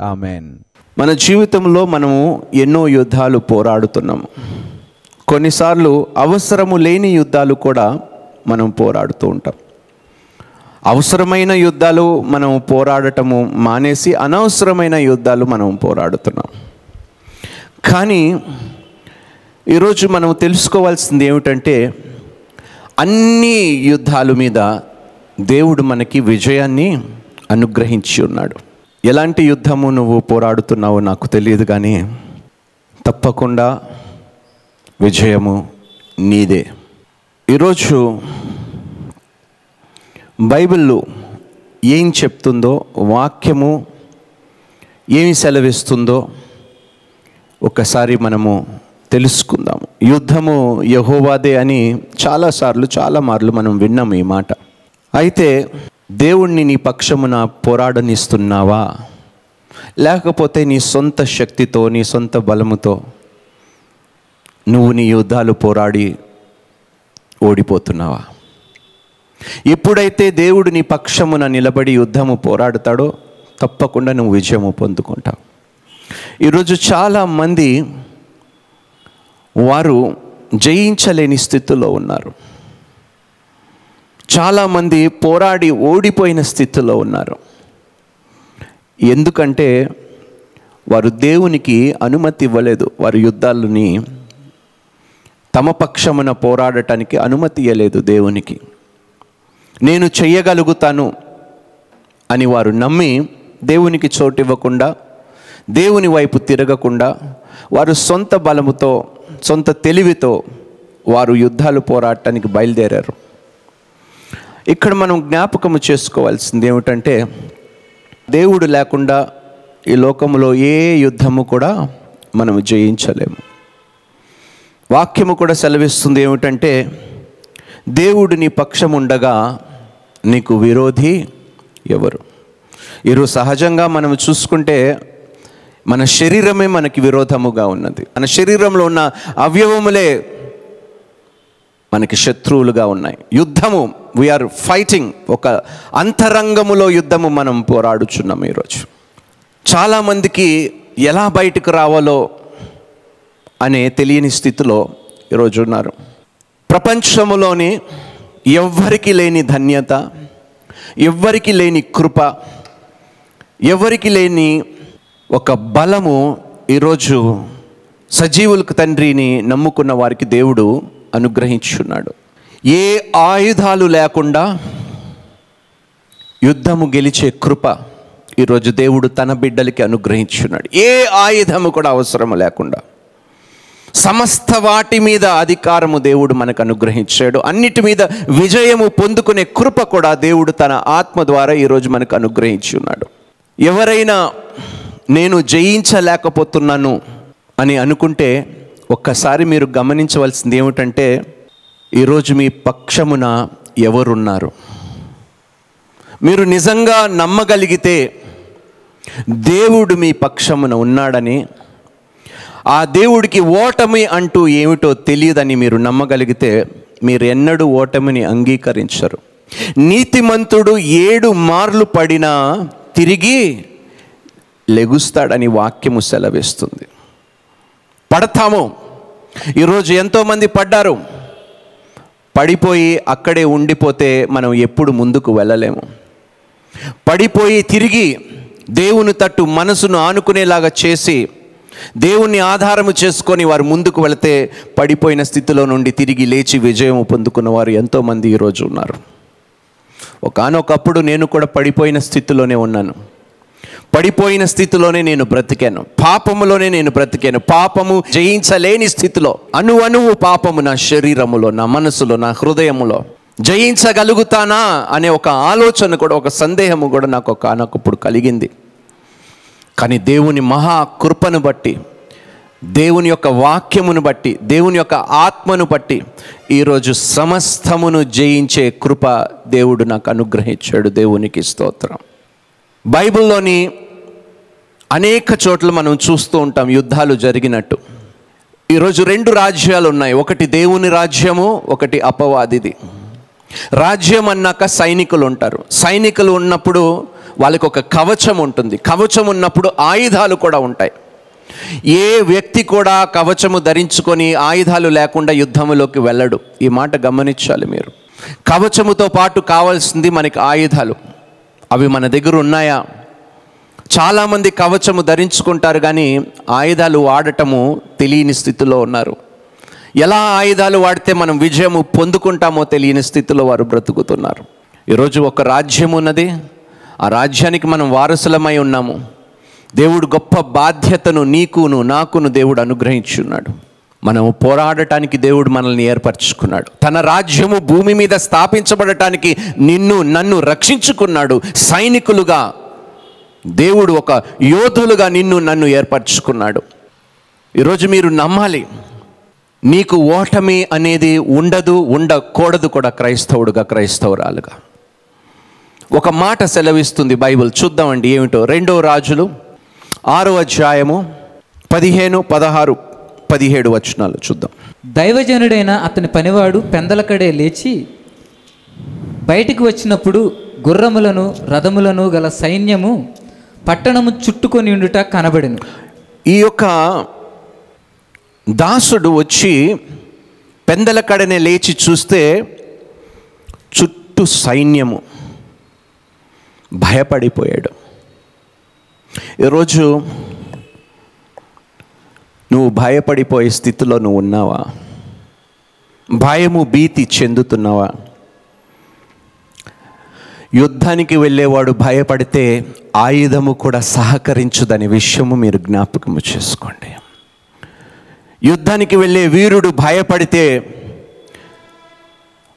Amen మన జీవితంలో మనము ఎన్నో యుద్ధాలు పోరాడుతున్నాము. కొన్నిసార్లు అవసరము లేని యుద్ధాలు కూడా మనం పోరాడుతూ ఉంటాం. అవసరమైన యుద్ధాలు మనం పోరాడటము మానేసి అనవసరమైన యుద్ధాలు మనం పోరాడుతున్నాం. కానీ ఈరోజు మనం తెలుసుకోవాల్సింది ఏమిటంటే అన్ని యుద్ధాల మీద దేవుడు మనకి విజయాన్ని అనుగ్రహించి ఉన్నాడు. ఎలాంటి యుద్ధము నువ్వు పోరాడుతున్నావో నాకు తెలియదు కానీ తప్పకుండా విజయము నీదే. ఈరోజు బైబిల్లో ఏం చెప్తుందో వాక్యము ఏమి సెలవిస్తుందో ఒకసారి మనము తెలుసుకుందాము. యుద్ధము యహోవాదే అని చాలాసార్లు చాలా మార్లు మనం విన్నాము ఈ మాట. అయితే దేవుణ్ణి నీ పక్షమున పోరాడనిస్తున్నావా? లేకపోతే నీ సొంత శక్తితో నీ సొంత బలముతో నువ్వు నీ యుద్ధాలు పోరాడి ఓడిపోతున్నావా? ఎప్పుడైతే దేవుడు నీ పక్షమున నిలబడి యుద్ధము పోరాడతాడో తప్పకుండా నువ్వు విజయము పొందుకుంటావు. ఈరోజు చాలామంది వారు జయించలేని స్థితిలో ఉన్నారు. చాలామంది పోరాడి ఓడిపోయిన స్థితిలో ఉన్నారు. ఎందుకంటే వారు దేవునికి అనుమతి ఇవ్వలేదు. వారి యుద్ధాలని తమ పక్షమున పోరాడటానికి అనుమతి ఇవ్వలేదు దేవునికి. నేను చెయ్యగలుగుతాను అని వారు నమ్మి దేవునికి చోటు ఇవ్వకుండా దేవుని వైపు తిరగకుండా వారు సొంత బలముతో సొంత తెలివితో వారు యుద్ధాలు పోరాడటానికి బయలుదేరారు. ఇక్కడ మనం జ్ఞాపకము చేసుకోవాల్సింది ఏమిటంటే దేవుడు లేకుండా ఈ లోకంలో ఏ యుద్ధము కూడా మనం జయించలేము. వాక్యము కూడా సెలవిస్తుంది ఏమిటంటే దేవుడు నీ పక్షం ఉండగా నీకు విరోధి ఎవరు? ఈరోజు సహజంగా మనం చూసుకుంటే మన శరీరమే మనకి విరోధముగా ఉన్నది. మన శరీరంలో ఉన్న అవయవములే మనకి శత్రువులుగా ఉన్నాయి. యుద్ధము వీఆర్ ఫైటింగ్ ఒక అంతరంగములో యుద్ధము మనం పోరాడుచున్నాం ఈరోజు. చాలామందికి ఎలా బయటకు రావాలో అనే తెలియని స్థితిలో ఈరోజు ఉన్నారు. ప్రపంచములోని ఎవ్వరికి లేని ధన్యత ఎవ్వరికి లేని కృప ఎవరికి లేని ఒక బలము ఈరోజు సజీవులకు తండ్రిని నమ్ముకున్న వారికి దేవుడు అనుగ్రహించున్నాడు. ఏ ఆయుధాలు లేకుండా యుద్ధము గెలిచే కృప ఈరోజు దేవుడు తన బిడ్డలకి అనుగ్రహించున్నాడు. ఏ ఆయుధము కూడా అవసరము లేకుండా. సమస్త వాటి మీద అధికారము దేవుడు మనకు అనుగ్రహించాడు. అన్నిటి మీద విజయము పొందుకునే కృప కూడా దేవుడు తన ఆత్మ ద్వారా ఈరోజు మనకు అనుగ్రహించి ఉన్నాడు ఎవరైనా నేను జయించలేకపోతున్నాను అని అనుకుంటే ఒక్కసారి మీరు గమనించవలసింది ఏమిటంటే ఈరోజు మీ పక్షమున ఎవరున్నారు? మీరు నిజంగా నమ్మగలిగితే దేవుడు మీ పక్షమున ఉన్నాడని ఆ దేవుడికి ఓటమి అంటూ ఏమిటో తెలియదని మీరు నమ్మగలిగితే మీరు ఎన్నడూ ఓటమిని అంగీకరించరు. నీతిమంతుడు ఏడు మార్లు పడినా తిరిగి లెగుస్తాడని వాక్యము సెలవిస్తుంది. పడతాము. ఈరోజు ఎంతోమంది పడ్డారు. పడిపోయి అక్కడే ఉండిపోతే మనం ఎప్పుడు ముందుకు వెళ్ళలేము. పడిపోయి తిరిగి దేవుని తట్టు మనసును ఆనుకునేలాగా చేసి దేవుణ్ణి ఆధారము చేసుకొని వారు ముందుకు వెళితే పడిపోయిన స్థితిలో నుండి తిరిగి లేచి విజయం పొందుకున్న వారు ఎంతోమంది ఈరోజు ఉన్నారు. ఒకనొకప్పుడు నేను కూడా పడిపోయిన స్థితిలోనే ఉన్నాను. పడిపోయిన స్థితిలోనే నేను బ్రతికాను. పాపములోనే నేను బ్రతికాను. పాపము జయించలేని స్థితిలో. అణు అణువు పాపము నా శరీరములో నా మనసులో నా హృదయములో. జయించగలుగుతానా అనే ఒక ఆలోచన కూడా ఒక సందేహము కూడా నాకు ఒకనొకప్పుడు కలిగింది. కానీ దేవుని మహా కృపను బట్టి దేవుని యొక్క వాక్యమును బట్టి దేవుని యొక్క ఆత్మను బట్టి ఈరోజు సమస్తమును జయించే కృప దేవుడు నాకు అనుగ్రహించాడు. దేవునికి స్తోత్రం. బైబిల్లోని అనేక చోట్ల మనం చూస్తూ ఉంటాం యుద్ధాలు జరిగినట్టు. ఈరోజు రెండు రాజ్యాలు ఉన్నాయి. ఒకటి దేవుని రాజ్యము ఒకటి అపవాదిది. రాజ్యం అన్నాక సైనికులు ఉంటారు. సైనికులు ఉన్నప్పుడు వాళ్ళకి ఒక కవచం ఉంటుంది. కవచం ఉన్నప్పుడు ఆయుధాలు కూడా ఉంటాయి. ఏ వ్యక్తి కూడా కవచము ధరించుకొని ఆయుధాలు లేకుండా యుద్ధములోకి వెళ్ళడు. ఈ మాట గమనించాలి మీరు. కవచముతో పాటు కావాల్సింది మనకి ఆయుధాలు. అవి మన దగ్గర ఉన్నాయా? చాలామంది కవచము ధరించుకుంటారు కానీ ఆయుధాలు వాడటము తెలియని స్థితిలో ఉన్నారు. ఎలా ఆయుధాలు వాడితే మనం విజయము పొందుకుంటామో తెలియని స్థితిలో వారు బ్రతుకుతున్నారు. ఈరోజు ఒక రాజ్యం ఉన్నది. ఆ రాజ్యానికి మనం వారసులమై ఉన్నాము. దేవుడు గొప్ప బాధ్యతను నీకును నాకును దేవుడు అనుగ్రహించున్నాడు. మనం పోరాడటానికి దేవుడు మనల్ని ఏర్పరచుకున్నాడు. తన రాజ్యము భూమి మీద స్థాపించబడటానికి నిన్ను నన్ను రక్షించుకున్నాడు. సైనికులుగా దేవుడు ఒక యోధులుగా నిన్ను నన్ను ఏర్పరచుకున్నాడు. ఈరోజు మీరు నమ్మాలి నీకు ఓటమి అనేది ఉండదు ఉండకూడదు కూడా క్రైస్తవుడుగా క్రైస్తవురాలుగా. ఒక మాట సెలవిస్తుంది బైబిల్ చూద్దామండి ఏమిటో. రెండో రాజులు ఆరో అధ్యాయము పదిహేను పదహారు. పదిహేడు వచనాలు చూద్దాం. దైవజనుడైన అతని పనివాడు పెందలకడే లేచి బయటికి వచ్చినప్పుడు గుర్రములను రథములను గల సైన్యము పట్టణము చుట్టుకొని ఉండుట కనబడెను. ఈ యొక్క దాసుడు వచ్చి పెందల కడనే లేచి చూస్తే చుట్టూ సైన్యము భయపడిపోయాడు. ఈరోజు నువ్వు భయపడిపోయే స్థితిలో నువ్వు ఉన్నావా? భయము భీతి చెందుతున్నావా? యుద్ధానికి వెళ్ళేవాడు భయపడితే ఆయుధము కూడా సహకరించుదనే విషయము మీరు జ్ఞాపకము చేసుకోండి. యుద్ధానికి వెళ్ళే వీరుడు భయపడితే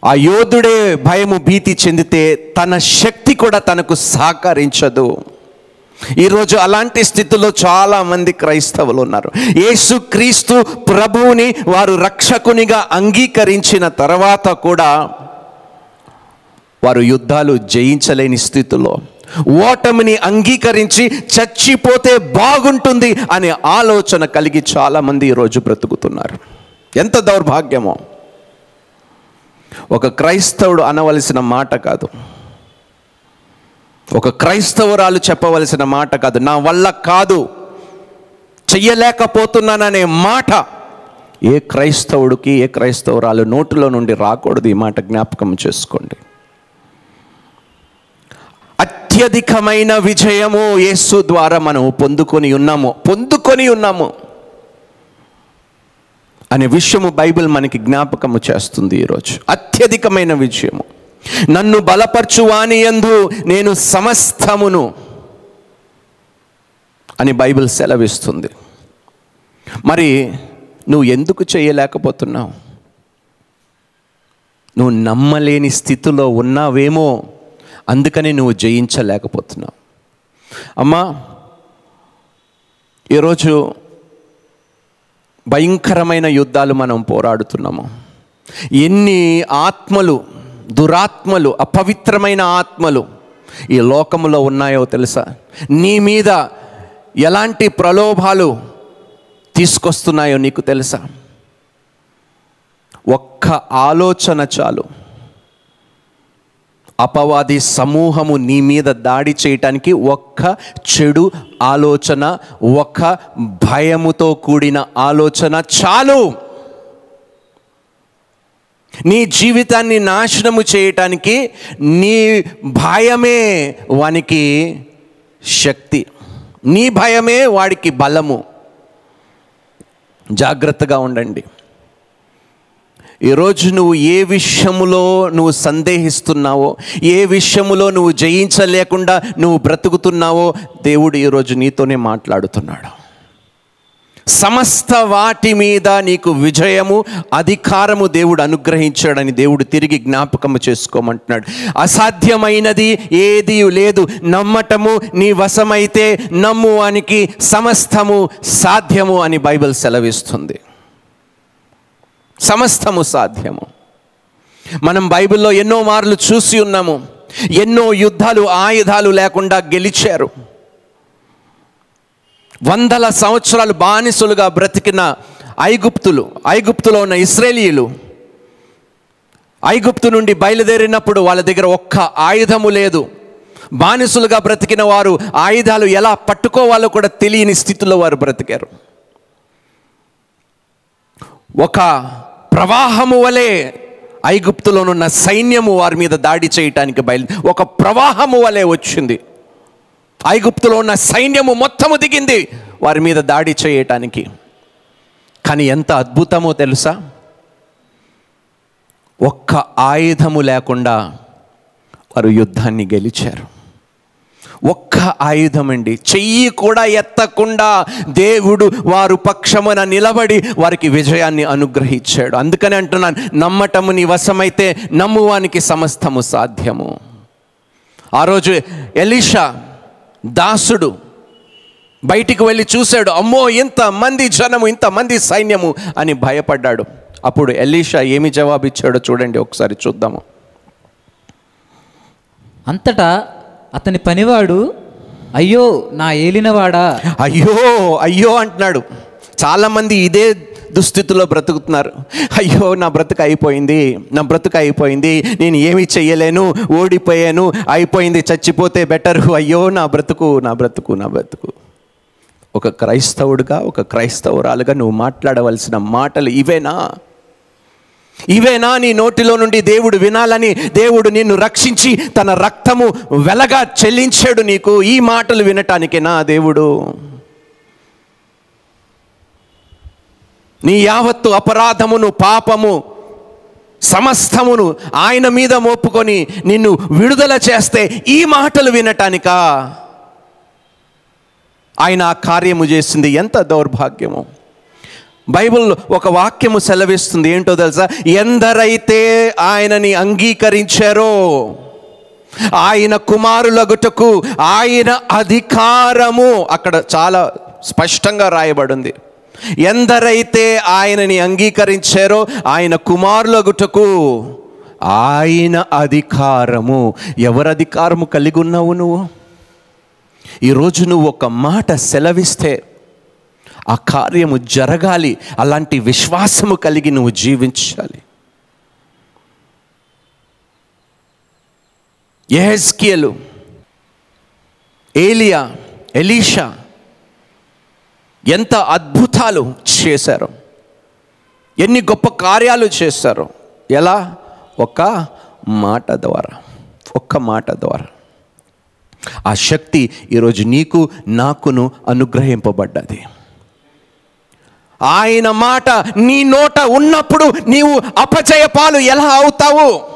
ఆ యోధుడే భయము భీతి చెందితే తన శక్తి కూడా తనకు సహకరించదు. ఈరోజు అలాంటి స్థితిలో చాలామంది క్రైస్తవులు ఉన్నారు. యేసు క్రీస్తు ప్రభువుని వారు రక్షకునిగా అంగీకరించిన తర్వాత కూడా వారు యుద్ధాలు జయించలేని స్థితిలో ఓటమిని అంగీకరించి చచ్చిపోతే బాగుంటుంది అనే ఆలోచన కలిగి చాలామంది ఈరోజు బ్రతుకుతున్నారు. ఎంత దౌర్భాగ్యమో. ఒక క్రైస్తవుడు అనవలసిన మాట కాదు. ఒక క్రైస్తవురాలు చెప్పవలసిన మాట కాదు. నా వల్ల కాదు. చెయ్యలేకపోతున్నాననే మాట ఏ క్రైస్తవుడికి ఏ క్రైస్తవురాలు నోటిలో నుండి రాకూడదు ఈ మాట జ్ఞాపకం చేసుకోండి. అత్యధికమైన విజయము యేసు ద్వారా మనం పొందుకొని ఉన్నాము. పొందుకొని ఉన్నాము అనే విషయము బైబిల్ మనకి జ్ఞాపకము చేస్తుంది ఈరోజు. అత్యధికమైన విజయము. నన్ను బలపరచువాని యందు నేను సమస్తమును అని బైబిల్ సెలవిస్తుంది. మరి నువ్వు ఎందుకు చేయలేకపోతున్నావు? నువ్వు నమ్మలేని స్థితిలో ఉన్నావేమో అందుకని నువ్వు జయించలేకపోతున్నావు. అమ్మా ఈరోజు భయంకరమైన యుద్ధాలు మనం పోరాడుతున్నాము. ఎన్ని ఆత్మలు దురాత్మలు అపవిత్రమైన ఆత్మలు ఈ లోకములో ఉన్నాయో తెలుసా? నీ మీద ఎలాంటి ప్రలోభాలు తీసుకొస్తున్నాయో నీకు తెలుసా? ఒక్క ఆలోచన చాలు. అపవాది సమూహము నీ మీద దాడి చేయటానికి ఒక్క చెడు ఆలోచన ఒక్క భయముతో కూడిన ఆలోచన చాలు. నీ జీవితాన్ని నాశనము చేయటానికి నీ భయమే వానికి శక్తి. నీ భయమే వాడికి బలము. జాగ్రత్తగా ఉండండి. ఈరోజు నువ్వు ఏ విషయములో నువ్వు సందేహిస్తున్నావో ఏ విషయములో నువ్వు జయించలేకుండా నువ్వు బ్రతుకుతున్నావో దేవుడు ఈరోజు నీతోనే మాట్లాడుతున్నాడు. సమస్త వాటి మీద నీకు విజయము అధికారము దేవుడు అనుగ్రహించాడని దేవుడు తిరిగి జ్ఞాపకము చేసుకోమంటున్నాడు. అసాధ్యమైనది ఏది లేదు. నమ్మటము నీ వశమైతే నమ్ము అనికి సమస్తము సాధ్యము అని బైబిల్ సెలవిస్తుంది. సమస్తము సాధ్యము. మనం బైబిల్లో ఎన్నో మార్లు చూసి ఉన్నాము. ఎన్నో యుద్ధాలు ఆయుధాలు లేకుండా గెలిచారు. వందల సంవత్సరాలు బానిసలుగా బ్రతికిన ఐగుప్తులు ఐగుప్తులో ఉన్న ఇస్రాయేలీయులు ఐగుప్తు నుండి బయలుదేరినప్పుడు వాళ్ళ దగ్గర ఒక్క ఆయుధము లేదు. బానిసలుగా బ్రతికిన వారు ఆయుధాలు ఎలా పట్టుకోవాలో కూడా తెలియని స్థితిలో వారు బ్రతికారు. ఒక ప్రవాహము వలె ఐగుప్తులోనున్న సైన్యము వారి మీద దాడి చేయటానికి బయలు ఒక ప్రవాహము వలె వచ్చింది. ఐగుప్తులో ఉన్న సైన్యము మొత్తము దిగింది. వారి మీద దాడి చేయటానికి. కానీ ఎంత అద్భుతమో తెలుసా? ఒక్క ఆయుధము లేకుండా వారు యుద్ధాన్ని గెలిచారు. ఒక్క ఆయుధం అండి. చెయ్యి కూడా ఎత్తకుండా దేవుడు వారు పక్షమున నిలబడి వారికి విజయాన్ని అనుగ్రహించాడు. అందుకని అంటున్నాను నమ్మటము నీ వశమైతే నమ్మువానికి సమస్తము సాధ్యము. ఆ రోజు ఎలీషా దాసుడు బయటికి వెళ్ళి చూశాడు అమ్మో ఇంత మంది జనము ఇంత మంది సైన్యము అని భయపడ్డాడు. అప్పుడు ఎలీషా ఏమి జవాబిచ్చాడో చూడండి ఒకసారి చూద్దాము. అంతటా అతని పనివాడు అయ్యో నా ఏలినవాడా? అయ్యో అయ్యో అంటున్నాడు. చాలామంది ఇదే దుస్థితిలో బ్రతుకుతున్నారు. అయ్యో నా బ్రతుకు అయిపోయింది నా బ్రతుకు అయిపోయింది నేను ఏమి చెయ్యలేను ఓడిపోయాను అయిపోయింది చచ్చిపోతే బెటర్ అయ్యో నా బ్రతుకు నా బ్రతుకు నా బ్రతుకు. ఒక క్రైస్తవుడుగా ఒక క్రైస్తవురాలుగా నువ్వు మాట్లాడవలసిన మాటలు ఇవేనా? ఇవేనా నీ నోటిలో నుండి దేవుడు వినాలని దేవుడు నిన్ను రక్షించి తన రక్తము వెలగా చెల్లించాడు నీకు. ఈ మాటలు వినటానికేనా దేవుడు? నీ యావత్తు అపరాధమును పాపము సమస్తమును ఆయన మీద మోపుకొని నిన్ను విడుదల చేస్తే ఈ మాటలు వినటానికా? ఆయన ఆ కార్యము చేసింది ఎంత దౌర్భాగ్యము. బైబిల్ ఒక వాక్యము సెలవిస్తుంది ఏంటో తెలుసా? ఎందరైతే ఆయనని అంగీకరించారో ఆయన కుమారులగుటకు ఆయన అధికారము అక్కడ చాలా స్పష్టంగా రాయబడింది. ఎందరైతే ఆయనని అంగీకరించారో ఆయన కుమారులగుటకు ఆయన అధికారము. ఎవరు అధికారము కలిగి ఉన్నావు నువ్వు? ఈరోజు నువ్వు ఒక మాట సెలవిస్తే ఆ కార్యము జరగాలి. అలాంటి విశ్వాసము కలిగి నువ్వు జీవించాలి. ఎహెస్కియలు ఏలియా ఎలీషా ఎంత అద్భుతాలు చేశారు. ఎన్ని గొప్ప కార్యాలు చేశారు. ఎలా? ఒక మాట ద్వారా. ఒక్క మాట ద్వారా. ఆ శక్తి ఈరోజు నీకు నాకును అనుగ్రహింపబడ్డది. ఆయన మాట నీ నోట ఉన్నప్పుడు నీవు అపజయ పాలు ఎలా అవుతావు?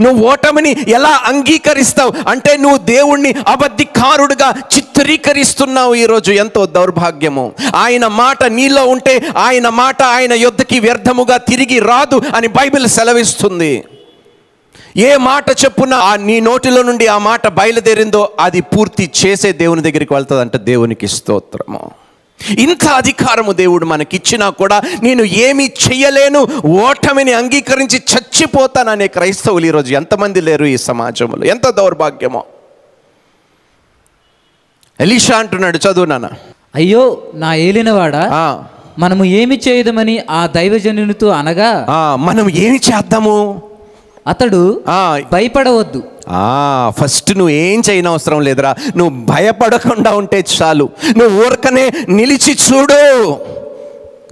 నువ్వు ఓటమిని ఎలా అంగీకరిస్తావు? అంటే నువ్వు దేవుణ్ణి అబద్ధికారుడుగా చిత్రీకరిస్తున్నావు ఈరోజు ఎంతో దౌర్భాగ్యము. ఆయన మాట నీలో ఉంటే ఆయన మాట ఆయన యొద్దకి వ్యర్థముగా తిరిగి రాదు అని బైబిల్ సెలవిస్తుంది. ఏ మాట చెప్పున ఆ నీ నోటిలో నుండి ఆ మాట బయలుదేరిందో అది పూర్తి చేసే దేవుని దగ్గరికి వెళ్తుందంట దేవునికి స్తోత్రము. ఇంత అధికారము దేవుడు మనకిచ్చినా కూడా నేను ఏమీ చెయ్యలేను ఓటమిని అంగీకరించి చచ్చిపోతాననే క్రైస్తవులు ఈరోజు ఎంతమంది లేరు ఈ సమాజంలో? ఎంత దౌర్భాగ్యమో? ఎలీషా అంటున్నాడు చదువు నాన్న. అయ్యో నా ఏలినవాడా? మనము ఏమి చేయదమని ఆ దైవజనునితో అనగా మనం ఏమి చేద్దాము? అతడు ఆ, భయపడవద్దు. ఫస్ట్ నువ్వు ఏం చేయని అవసరం లేదురా. నువ్వు భయపడకుండా ఉంటే చాలు. నువ్వు ఊరకనే నిలిచి చూడు.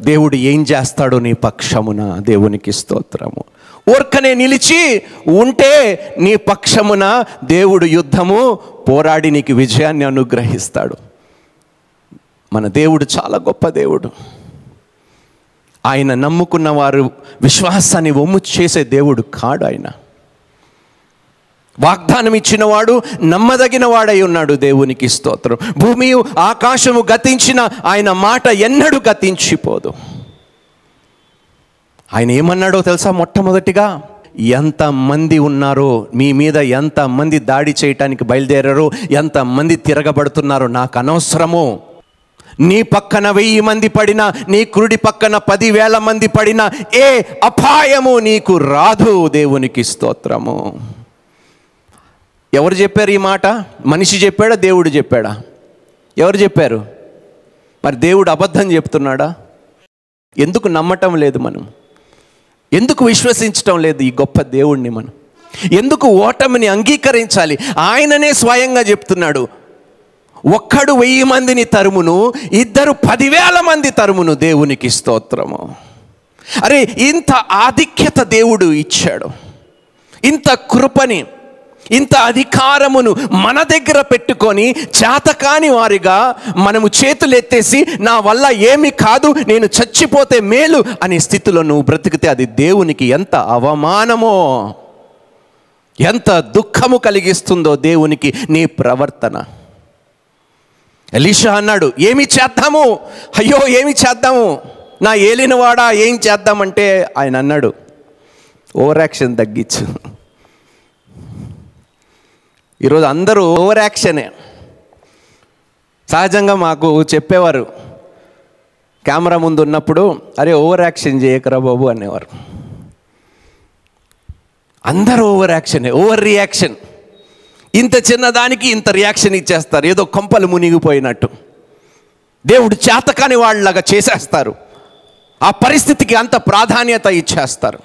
దేవుడు ఏం చేస్తాడో నీ పక్షమున దేవునికి స్తోత్రము. ఊర్కనే నిలిచి ఉంటే నీ పక్షమున దేవుడు యుద్ధము పోరాడి నీకు విజయాన్ని అనుగ్రహిస్తాడు. మన దేవుడు చాలా గొప్ప దేవుడు. ఆయన నమ్ముకున్న వారు విశ్వాసాన్ని ఒమ్ము చేసే దేవుడు కాడు ఆయన. వాగ్దానం ఇచ్చినవాడు నమ్మదగిన వాడై ఉన్నాడు దేవునికి స్తోత్రం. భూమి ఆకాశము గతించిన ఆయన మాట ఎన్నడూ గతించిపోదు. ఆయన ఏమన్నాడో తెలుసా మొట్టమొదటిగా? ఎంతమంది ఉన్నారో మీ మీద ఎంతమంది దాడి చేయటానికి బయలుదేరారో ఎంతమంది తిరగబడుతున్నారో నాకు అనవసరము. నీ పక్కన వెయ్యి మంది పడినా నీ కురుడి పక్కన పదివేల మంది పడినా ఏ అపాయము నీకు రాదు దేవునికి స్తోత్రము. ఎవరు చెప్పారు ఈ మాట? మనిషి చెప్పాడా? దేవుడు చెప్పాడా? ఎవరు చెప్పారు? మరి దేవుడు అబద్ధం చెప్తున్నాడా? ఎందుకు నమ్మటం లేదు మనం? ఎందుకు విశ్వసించటం లేదు ఈ గొప్ప దేవుణ్ణి మనం? ఎందుకు ఓటమిని అంగీకరించాలి? ఆయననే స్వయంగా చెప్తున్నాడు. ఒక్కడు వెయ్యి మందిని తరుమును ఇద్దరు పదివేల మంది తరుమును దేవునికి స్తోత్రము. అరే ఇంత ఆధిక్యత దేవుడు ఇచ్చాడు. ఇంత కృపని ఇంత అధికారమును మన దగ్గర పెట్టుకొని చేతకాని వారిగా మనము చేతులు ఎత్తేసి నా వల్ల ఏమి కాదు నేను చచ్చిపోతే మేలు అనే స్థితిలో నువ్వు బ్రతికితే అది దేవునికి ఎంత అవమానమో ఎంత దుఃఖము కలిగిస్తుందో దేవునికి నీ ప్రవర్తన. ఎలీషా అన్నాడు ఏమి చేద్దాము? అయ్యో ఏమి చేద్దాము? నా ఏలినవాడా ఏం చేద్దామంటే ఆయన అన్నాడు ఓవరాక్షన్ తగ్గించు. ఈరోజు అందరూ ఓవర్ యాక్షనే సహజంగా మాకు చెప్పేవారు కెమెరా ముందు ఉన్నప్పుడు అరే ఓవర్ యాక్షన్ చేయకరా బాబు అనేవారు. అందరూ ఓవర్ యాక్షనే ఓవర్ రియాక్షన్ ఇంత చిన్నదానికి ఇంత రియాక్షన్ ఇచ్చేస్తారు ఏదో కొంపలు మునిగిపోయినట్టు. దేవుడు చేతకాని వాళ్ళలాగా చేసేస్తారు. ఆ పరిస్థితికి అంత ప్రాధాన్యత ఇచ్చేస్తారు.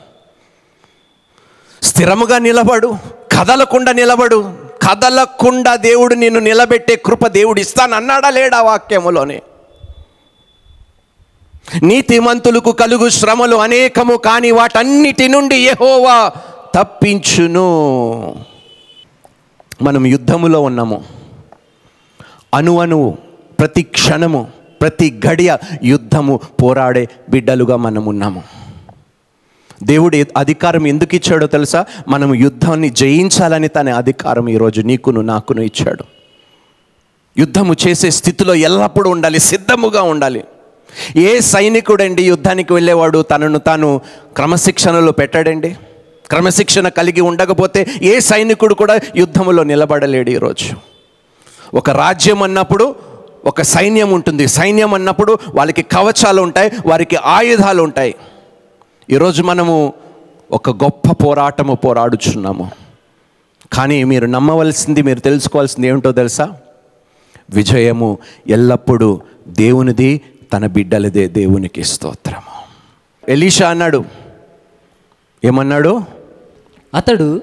స్థిరముగా నిలబడు కదలకుండా నిలబడు కదలకుండా దేవుడు నిన్ను నిలబెట్టే కృప దేవుడు ఇస్తానన్నాడా లేడా వాక్యములోనే? నీతిమంతులకు కలుగు శ్రమలు అనేకము కానీ వాటన్నిటి నుండి యెహోవా తప్పించును. మనం యుద్ధములో ఉన్నాము. అణు అణువు ప్రతి క్షణము ప్రతి గడియ యుద్ధము పోరాడే బిడ్డలుగా మనం ఉన్నాము దేవుడు అధికారం ఎందుకు ఇచ్చాడో తెలుసా? మనం యుద్ధాన్ని జయించాలని తన అధికారం ఈరోజు నీకును నాకును ఇచ్చాడు. యుద్ధము చేసే స్థితిలో ఎల్లప్పుడూ ఉండాలి సిద్ధముగా ఉండాలి. ఏ సైనికుడండి యుద్ధానికి వెళ్ళేవాడు? తనను తాను క్రమశిక్షణలో పెట్టాడండి. క్రమశిక్షణ కలిగి ఉండకపోతే ఏ సైనికుడు కూడా యుద్ధములో నిలబడలేడు ఈరోజు. ఒక రాజ్యం అన్నప్పుడు ఒక సైన్యం ఉంటుంది. సైన్యం అన్నప్పుడు వాళ్ళకి కవచాలు ఉంటాయి వారికి ఆయుధాలు ఉంటాయి. ఈరోజు మనము ఒక గొప్ప పోరాటము పోరాడుచున్నాము. కానీ మీరు నమ్మవలసింది మీరు తెలుసుకోవాల్సింది ఏమిటో తెలుసా? విజయము ఎల్లప్పుడూ దేవునిది తన బిడ్డలదే దేవునికి స్తోత్రము. ఎలీషా అన్నాడు. ఏమన్నాడు? అతడు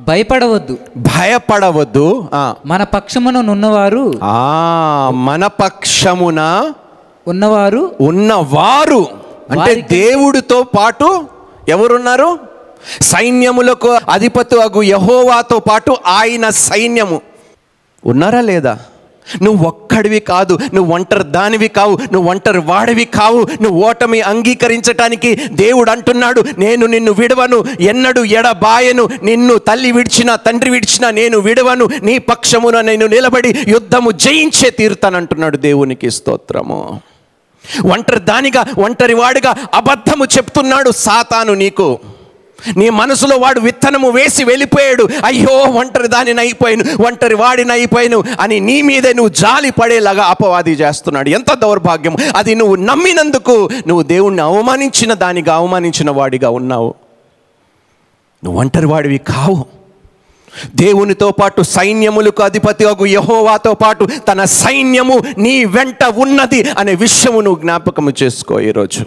భయపడవద్దు. భయపడవద్దు. మన పక్షమున నున్నవారు ఆ, మన పక్షమున ఉన్నవారు ఉన్నవారు. అంటే దేవుడితో పాటు ఎవరున్నారు? సైన్యములకు అధిపతు అగు యహోవాతో పాటు ఆయన సైన్యము. ఉన్నారా లేదా? నువ్వు ఒక్కడివి కాదు నువ్వు ఒంటరి దానివి కావు నువ్వు ఒంటరి వాడివి కావు నువ్వు ఓటమి అంగీకరించటానికి దేవుడు అంటున్నాడు నేను నిన్ను విడవను ఎన్నడు ఎడబాయను నిన్ను తల్లి విడిచినా తండ్రి విడిచినా నేను విడవను నీ పక్షమున నేను నిలబడి యుద్ధము జయించే తీరుతానంటున్నాడు దేవునికి స్తోత్రము. ఒంటరి దానిగా ఒంటరి వాడిగా అబద్ధము చెప్తున్నాడు సాతాను నీకు. నీ మనసులో వాడు విత్తనము వేసి వెళ్ళిపోయాడు. అయ్యో ఒంటరి దానిని అయిపోయాను ఒంటరి వాడిని అయిపోయాను అని నీ మీదే నువ్వు జాలి పడేలాగా అపవాది చేస్తున్నాడు. ఎంత దౌర్భాగ్యం అది నువ్వు నమ్మినందుకు నువ్వు దేవుణ్ణి అవమానించిన దానిగా అవమానించిన వాడిగా ఉన్నావు. నువ్వు ఒంటరి వాడివి కావు. దేవునితో పాటు సైన్యములకు అధిపతి అగు యహోవాతో పాటు తన సైన్యము నీ వెంట ఉన్నది అనే విషయము నువ్వు జ్ఞాపకము చేసుకో ఈరోజు.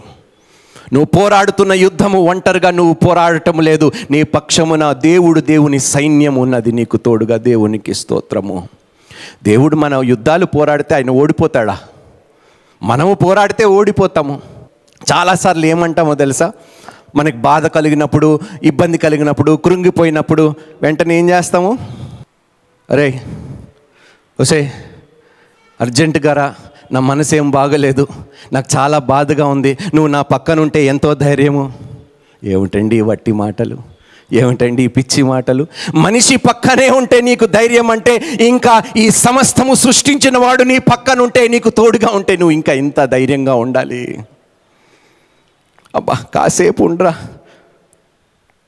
నువ్వు పోరాడుతున్న యుద్ధము ఒంటరిగా నువ్వు పోరాడటం లేదు. నీ పక్షమున దేవుడు దేవుని సైన్యం ఉన్నది నీకు తోడుగా దేవునికి స్తోత్రము. దేవుడు మన యుద్ధాలు పోరాడితే ఆయన ఓడిపోతాడా? మనము పోరాడితే ఓడిపోతాము. చాలాసార్లు ఏమంటామో తెలుసా? మనకి బాధ కలిగినప్పుడు ఇబ్బంది కలిగినప్పుడు కృంగిపోయినప్పుడు వెంటనే ఏం చేస్తాము? అరే ఒసే అర్జెంటుగా రా నా మనసు ఏం బాగలేదు నాకు చాలా బాధగా ఉంది నువ్వు నా పక్కన ఉంటే ఎంతో ధైర్యము. ఏమిటండి వట్టి మాటలు? ఏమిటండి ఈ పిచ్చి మాటలు? మనిషి పక్కనే ఉంటే నీకు ధైర్యం అంటే ఇంకా ఈ సమస్తము సృష్టించిన వాడు నీ పక్కన ఉంటే నీకు తోడుగా ఉంటే నువ్వు ఇంకా ఇంత ధైర్యంగా ఉండాలి. అబ్బా కాసేపు ఉండరా.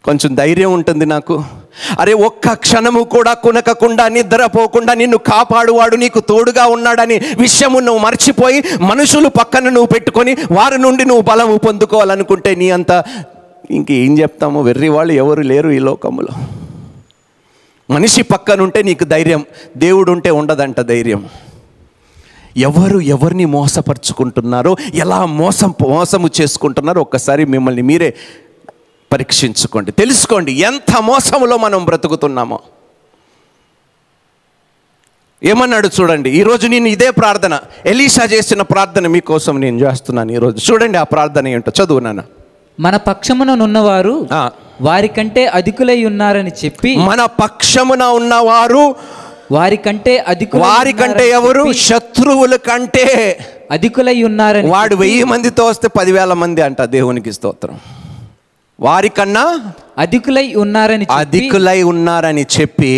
కొంచెం ధైర్యం ఉంటుంది నాకు. అరే ఒక్క క్షణము కూడా కునకకుండా నిద్రపోకుండా నిన్ను కాపాడువాడు నీకు తోడుగా ఉన్నాడని విషయము నువ్వు మర్చిపోయి మనుషులు పక్కన నువ్వు పెట్టుకొని వారి నుండి నువ్వు బలము పొందుకోవాలనుకుంటే నీ అంత ఇంకేం చెప్తాము వెర్రి వాళ్ళు ఎవరు లేరు ఈ లోకములో. మనిషి పక్కనుంటే నీకు ధైర్యం దేవుడు ఉంటే ఉండదంట ధైర్యం. ఎవరు ఎవరిని మోసపరుచుకుంటున్నారో ఎలా మోసం మోసము చేసుకుంటున్నారో ఒక్కసారి మిమ్మల్ని మీరే పరీక్షించుకోండి. తెలుసుకోండి ఎంత మోసములో మనం బ్రతుకుతున్నామో. ఏమన్నాడు చూడండి ఈరోజు నేను ఇదే ప్రార్థన ఎలీషా చేసిన ప్రార్థన మీకోసం నేను చేస్తున్నాను ఈరోజు. చూడండి ఆ ప్రార్థన ఏంటో చదువు నాన్న. మన పక్షముననున్నవారు ఆ. వారికంటే అధికులై ఉన్నారని చెప్పి మన పక్షమున ఉన్నవారు వారికంటే అధికులై వారి కంటే ఉన్నారని ఎవరు శత్రువుల కంటే అధికులై ఉన్నారని వాడు వెయ్యి మందితో వస్తే పదివేల మంది అంట దేవునికి స్తోత్రం వారికన్నా అధికులై ఉన్నారని అధికులై ఉన్నారని చెప్పి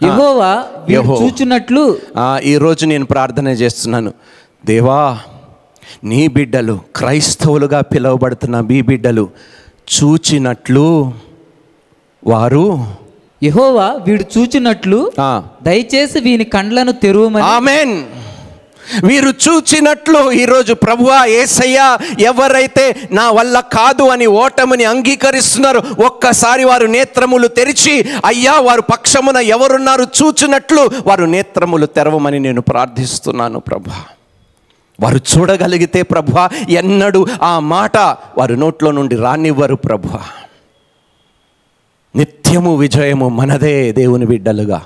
యెహోవా యెహోవా. చూచున్నట్లు ఈరోజు నేను ప్రార్థన చేస్తున్నాను దేవా నీ బిడ్డలు క్రైస్తవులుగా పిలువబడుతున్న మీ బిడ్డలు చూచినట్లు వారు యెహోవా వీడు చూచున్నట్లు ఆ, దయచేసి వీని కండ్లను తెరువమని ఆమెన్. వీరు చూచినట్లు ఈరోజు ప్రభువా ఏసయ్యా ఎవరైతే నా వల్ల కాదు అని ఓటమిని అంగీకరిస్తున్నారు ఒక్కసారి వారు నేత్రములు తెరిచి అయ్యా వారు పక్షమున ఎవరున్నారు చూచినట్లు వారు నేత్రములు తెరవమని నేను ప్రార్థిస్తున్నాను ప్రభా వారు చూడగలిగితే ప్రభా ఎన్నడూ ఆ మాట వారి నోట్లో నుండి రానివ్వరు ప్రభా నిత్యము విజయము మనదే దేవుని బిడ్డలుగా.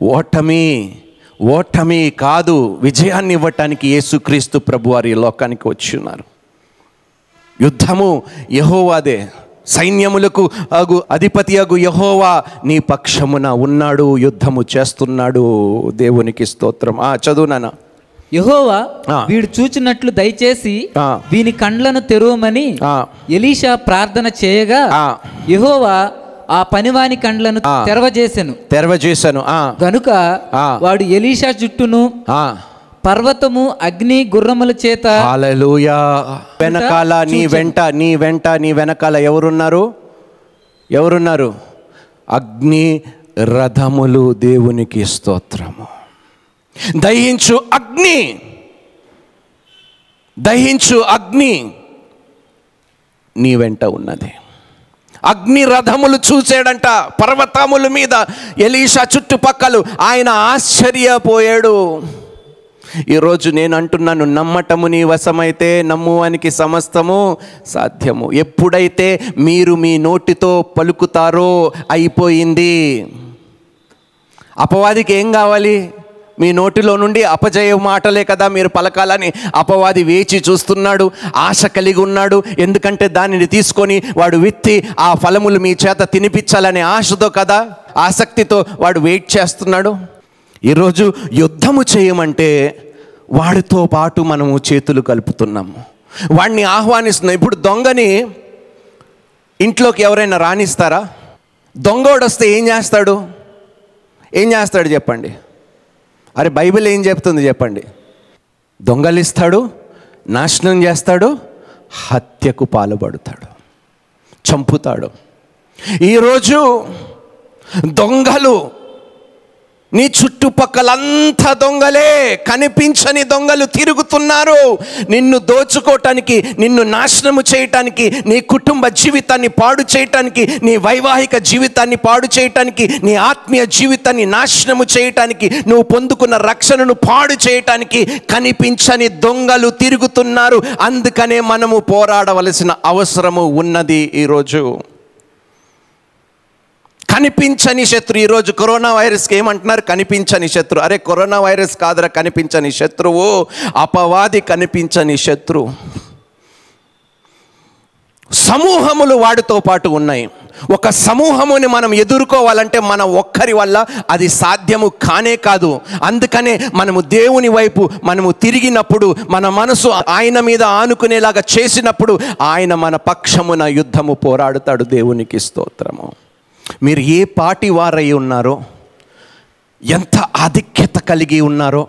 ఓటమి ఓటమి కాదు విజయాన్ని ఇవ్వటానికి యేసుక్రీస్తు ప్రభు వారి లోకానికి వచ్చి ఉన్నారు యుద్ధము యహోవాదే సైన్యములకు అగు అధిపతి అగు యహోవా నీ పక్షమున ఉన్నాడు యుద్ధము చేస్తున్నాడు. దేవునికి స్తోత్రం. ఆ చదువునానా యెహోవా. వీడు చూచినట్లు దయచేసి. వీని కండ్లను తెరువమని. ఎలీషా ప్రార్థన చేయగా. యెహోవా ఆ పనివాని కండ్లను తెరవజేశాను గనుక ఆ. వాడు ఎలీషా చుట్టూను ఆ. పర్వతము అగ్ని గుర్రముల చేత వెనకాల నీ వెంట నీ వెంట నీ వెనకాల ఎవరున్నారు ఎవరున్నారు అగ్ని రథములు దేవునికి స్తోత్రము దహించు అగ్ని. దహించు అగ్ని నీ వెంట ఉన్నది. అగ్ని రథములు చూసాడంట పర్వతముల మీద ఎలీషా చుట్టుపక్కలు ఆయన ఆశ్చర్యపోయాడు. ఈరోజు నేను అంటున్నాను నమ్మటము నీ వశమైతే నమ్మువానికి సమస్తము సాధ్యము. ఎప్పుడైతే మీరు మీ నోటితో పలుకుతారో అయిపోయింది. అపవాదికి ఏం కావాలి? మీ నోటిలో నుండి అపజయ మాటలే కదా మీరు పలకాలని అపవాది వేచి చూస్తున్నాడు ఆశ కలిగి ఉన్నాడు. ఎందుకంటే దానిని తీసుకొని వాడు విత్తి ఆ ఫలములు మీ చేత తినిపించాలనే ఆశతో కదా ఆసక్తితో వాడు వెయిట్ చేస్తున్నాడు. ఈరోజు యుద్ధము చేయమంటే వాడితో పాటు మనము చేతులు కలుపుతున్నాము వాడిని ఆహ్వానిస్తున్నాం. ఇప్పుడు దొంగని ఇంట్లోకి ఎవరైనా రాణిస్తారా దొంగోడు వస్తే ఏం చేస్తాడు? ఏం చేస్తాడు చెప్పండి? అరే బైబిల్ ఏం చెప్తుంది చెప్పండి? దొంగలిస్తాడు నాశనం చేస్తాడు హత్యకు పాల్పడతాడు చంపుతాడు. ఈరోజు దొంగలు నీ చుట్టుపక్కలంతా దొంగలే కనిపించని దొంగలు తిరుగుతున్నారు. నిన్ను దోచుకోవటానికి నిన్ను నాశనము చేయటానికి నీ కుటుంబ జీవితాన్ని పాడు చేయటానికి నీ వైవాహిక జీవితాన్ని పాడు చేయటానికి నీ ఆత్మీయ జీవితాన్ని నాశనము చేయటానికి నువ్వు పొందుకున్న రక్షణను పాడు చేయటానికి కనిపించని దొంగలు తిరుగుతున్నారు. అందుకనే మనము పోరాడవలసిన అవసరము ఉన్నది ఈరోజు. కనిపించని శత్రు. ఈరోజు కరోనా వైరస్కి ఏమంటున్నారు? కనిపించని శత్రు. అరే కరోనా వైరస్ కాదురా కనిపించని శత్రువు. అపవాది కనిపించని శత్రు. సమూహములు వాడితో పాటు ఉన్నాయి. ఒక సమూహముని మనం ఎదుర్కోవాలంటే మన ఒక్కరి వల్ల అది సాధ్యము కానే కాదు. అందుకనే మనము దేవుని వైపు మనము తిరిగినప్పుడు మన మనసు ఆయన మీద ఆనుకునేలాగా చేసినప్పుడు ఆయన మన పక్షమున యుద్ధము పోరాడుతాడు దేవునికి స్తోత్రము. మీరు ఏ పాటి వారై ఉన్నారో ఎంత ఆధిక్యత కలిగి ఉన్నారో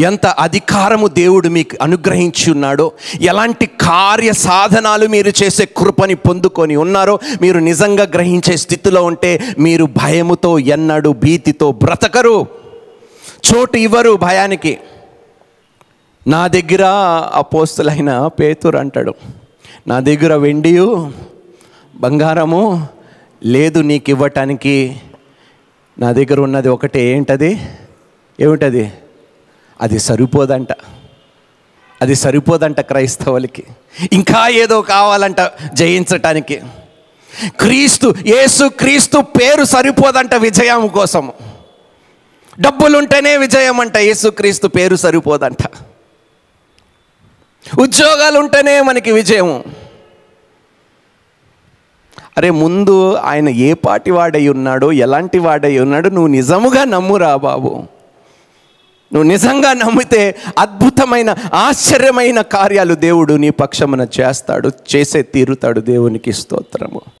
ఎంత అధికారము దేవుడు మీకు అనుగ్రహించి ఉన్నాడో ఎలాంటి కార్య సాధనాలు మీరు చేసే కృపని పొందుకొని ఉన్నారో మీరు నిజంగా గ్రహించే స్థితిలో ఉంటే మీరు భయముతో ఎన్నడు భీతితో బ్రతకరు. చోటు ఇవ్వరు భయానికి. నా దగ్గర అపోస్తులైన పేతురు అంటాడు నా దగ్గర వెండియు బంగారము లేదు నీకు ఇవ్వటానికి నా దగ్గర ఉన్నది ఒకటే ఏంటది? ఏమిటది? అది సరిపోదంట. అది సరిపోదంట క్రైస్తవులకి. ఇంకా ఏదో కావాలంట జయించటానికి. క్రీస్తు యేసు క్రీస్తు పేరు సరిపోదంట విజయం కోసము. డబ్బులుంటేనే విజయం అంట యేసుక్రీస్తు పేరు సరిపోదంట. ఉద్యోగాలు ఉంటేనే మనకి విజయము. అరే ముందు ఆయన ఏ పాటి వాడై ఉన్నాడో ఎలాంటి వాడై ఉన్నాడో నువ్వు నిజముగా నమ్మురా బాబు. నువ్వు నిజంగా నమ్మితే అద్భుతమైన ఆశ్చర్యమైన కార్యాలు దేవుడు నీ పక్షమున చేస్తాడు చేసే తీరుతాడు దేవునికి స్తోత్రము.